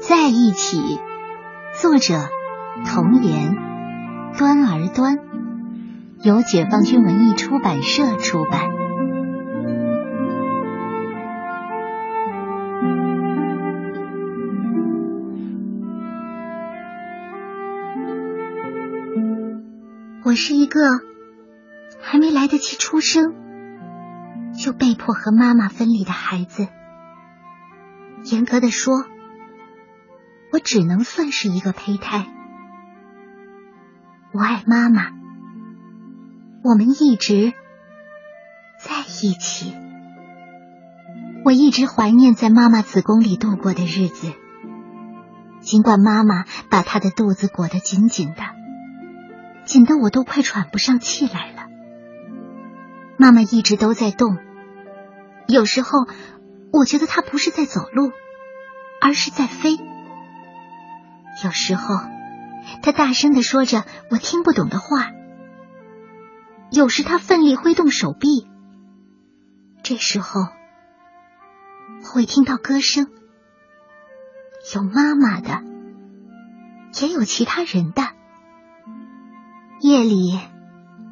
在一起，作者童言，端儿端，由解放军文艺出版社出版。我是一个还没来得及出生，就被迫和妈妈分离的孩子。严格的说，我只能算是一个胚胎。我爱妈妈，我们一直在一起。我一直怀念在妈妈子宫里度过的日子，尽管妈妈把她的肚子裹得紧紧的，紧得我都快喘不上气来了。妈妈一直都在动，有时候。我觉得他不是在走路，而是在飞。有时候，他大声的说着我听不懂的话；有时，他奋力挥动手臂。这时候，会听到歌声，有妈妈的，也有其他人的。夜里，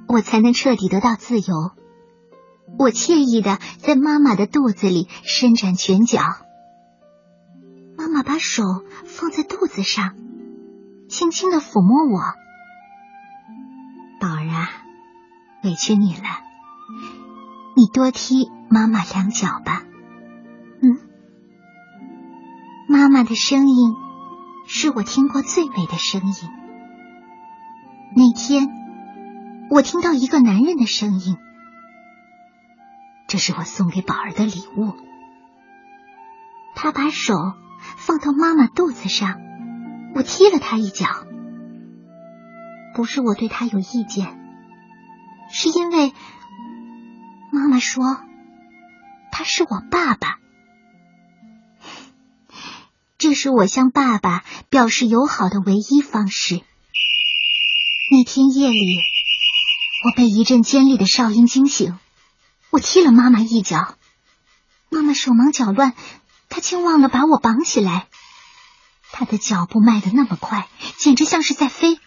我才能彻底得到自由。我惬意的在妈妈的肚子里伸展拳脚，妈妈把手放在肚子上，轻轻的抚摸我。宝儿啊，委屈你了，你多踢妈妈两脚吧。嗯，妈妈的声音是我听过最美的声音。那天，我听到一个男人的声音。这是我送给宝儿的礼物。他把手放到妈妈肚子上，我踢了他一脚。不是我对他有意见，是因为妈妈说他是我爸爸。这是我向爸爸表示友好的唯一方式。那天夜里，我被一阵尖利的哨音惊醒。我踢了妈妈一脚，妈妈手忙脚乱，她竟忘了把我绑起来。她的脚步迈得那么快，简直像是在飞。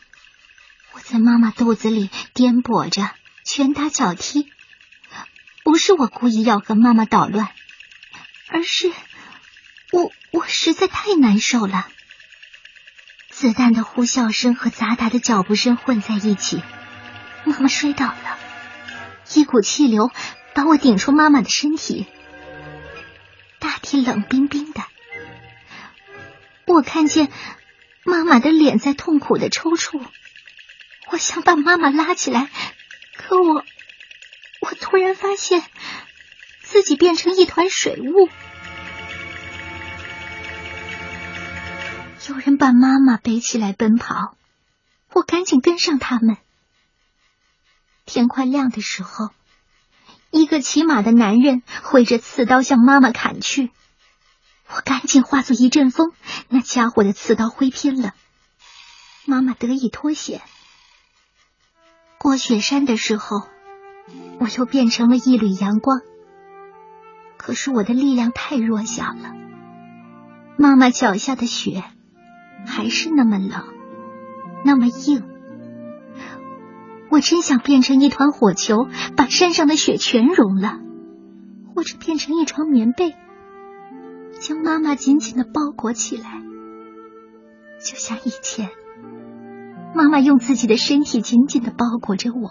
我在妈妈肚子里颠簸着，拳打脚踢。不是我故意要和妈妈捣乱，而是我我实在太难受了。子弹的呼啸声和杂沓的脚步声混在一起，妈妈摔倒了，一股气流。把我顶出妈妈的身体，大地冷冰冰的。我看见妈妈的脸在痛苦的抽搐，我想把妈妈拉起来，可我，我突然发现自己变成一团水雾。有人把妈妈背起来奔跑，我赶紧跟上他们。天快亮的时候。一个骑马的男人挥着刺刀向妈妈砍去，我赶紧化作一阵风，那家伙的刺刀挥偏了，妈妈得以脱险。过雪山的时候，我又变成了一缕阳光，可是我的力量太弱小了，妈妈脚下的雪还是那么冷，那么硬。我真想变成一团火球，把山上的雪全融了，或者变成一床棉被，将妈妈紧紧的包裹起来，就像以前，妈妈用自己的身体紧紧的包裹着我。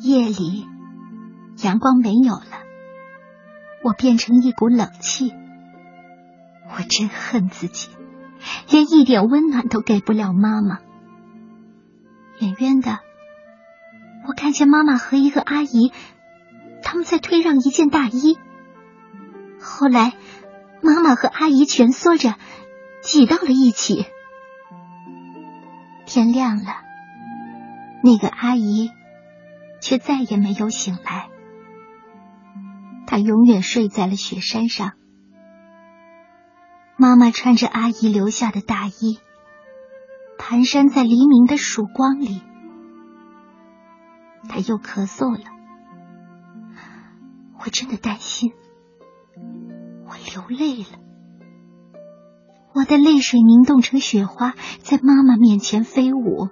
夜里，阳光没有了，我变成一股冷气。我真恨自己，连一点温暖都给不了妈妈。远远的，我看见妈妈和一个阿姨，他们在推让一件大衣。后来，妈妈和阿姨蜷缩着，挤到了一起。天亮了，那个阿姨却再也没有醒来，她永远睡在了雪山上。妈妈穿着阿姨留下的大衣，蹒跚在黎明的曙光里。他又咳嗽了。我真的担心，我流泪了，我的泪水凝冻成雪花，在妈妈面前飞舞。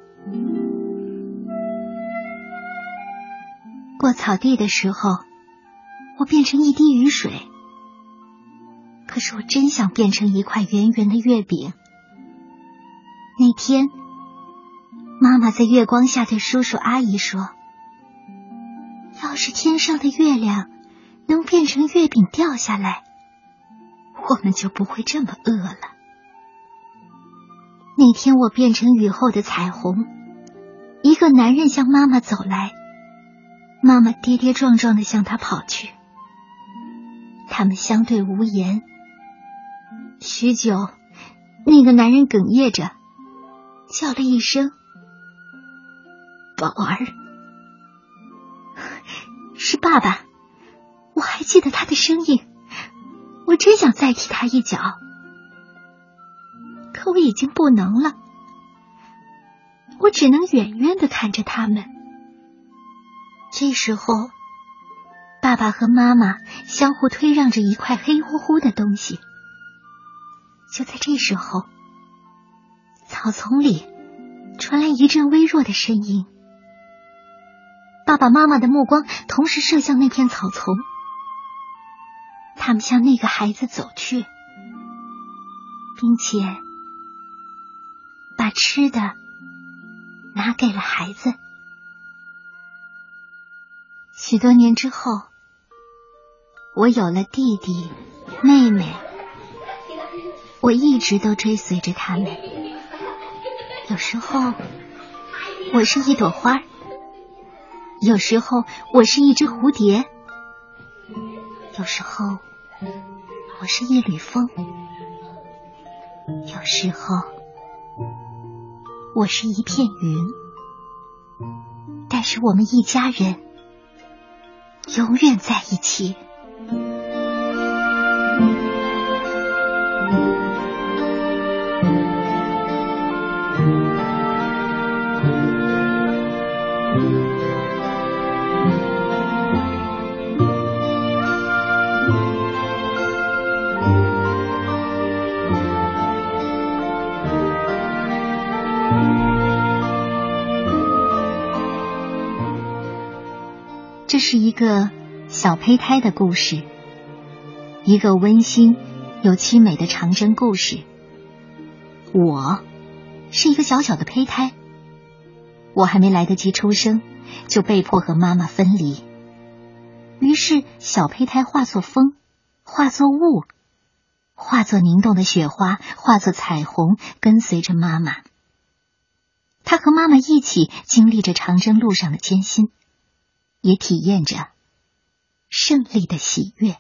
过草地的时候，我变成一滴雨水。可是我真想变成一块圆圆的月饼。那天，妈妈在月光下对叔叔阿姨说：“要是天上的月亮能变成月饼掉下来，我们就不会这么饿了。”那天我变成雨后的彩虹，一个男人向妈妈走来，妈妈跌跌撞撞的向他跑去，他们相对无言。许久，那个男人哽咽着，叫了一声：“宝儿，是爸爸。”我还记得他的声音，我真想再踢他一脚，可我已经不能了。我只能远远的看着他们。这时候，爸爸和妈妈相互推让着一块黑乎乎的东西。就在这时候，草丛里传来一阵微弱的声音。爸爸妈妈的目光同时射向那片草丛，他们向那个孩子走去，并且把吃的拿给了孩子。许多年之后，我有了弟弟、妹妹。我一直都追随着他们。有时候，我是一朵花；有时候，我是一只蝴蝶；有时候，我是一缕风；有时候，我是一片云。但是，我们一家人永远在一起。是一个小胚胎的故事，一个温馨又凄美的长征故事。我是一个小小的胚胎，我还没来得及出生，就被迫和妈妈分离。于是，小胚胎化作风，化作雾，化作凝冻的雪花，化作彩虹，跟随着妈妈。他和妈妈一起经历着长征路上的艰辛。也体验着胜利的喜悦。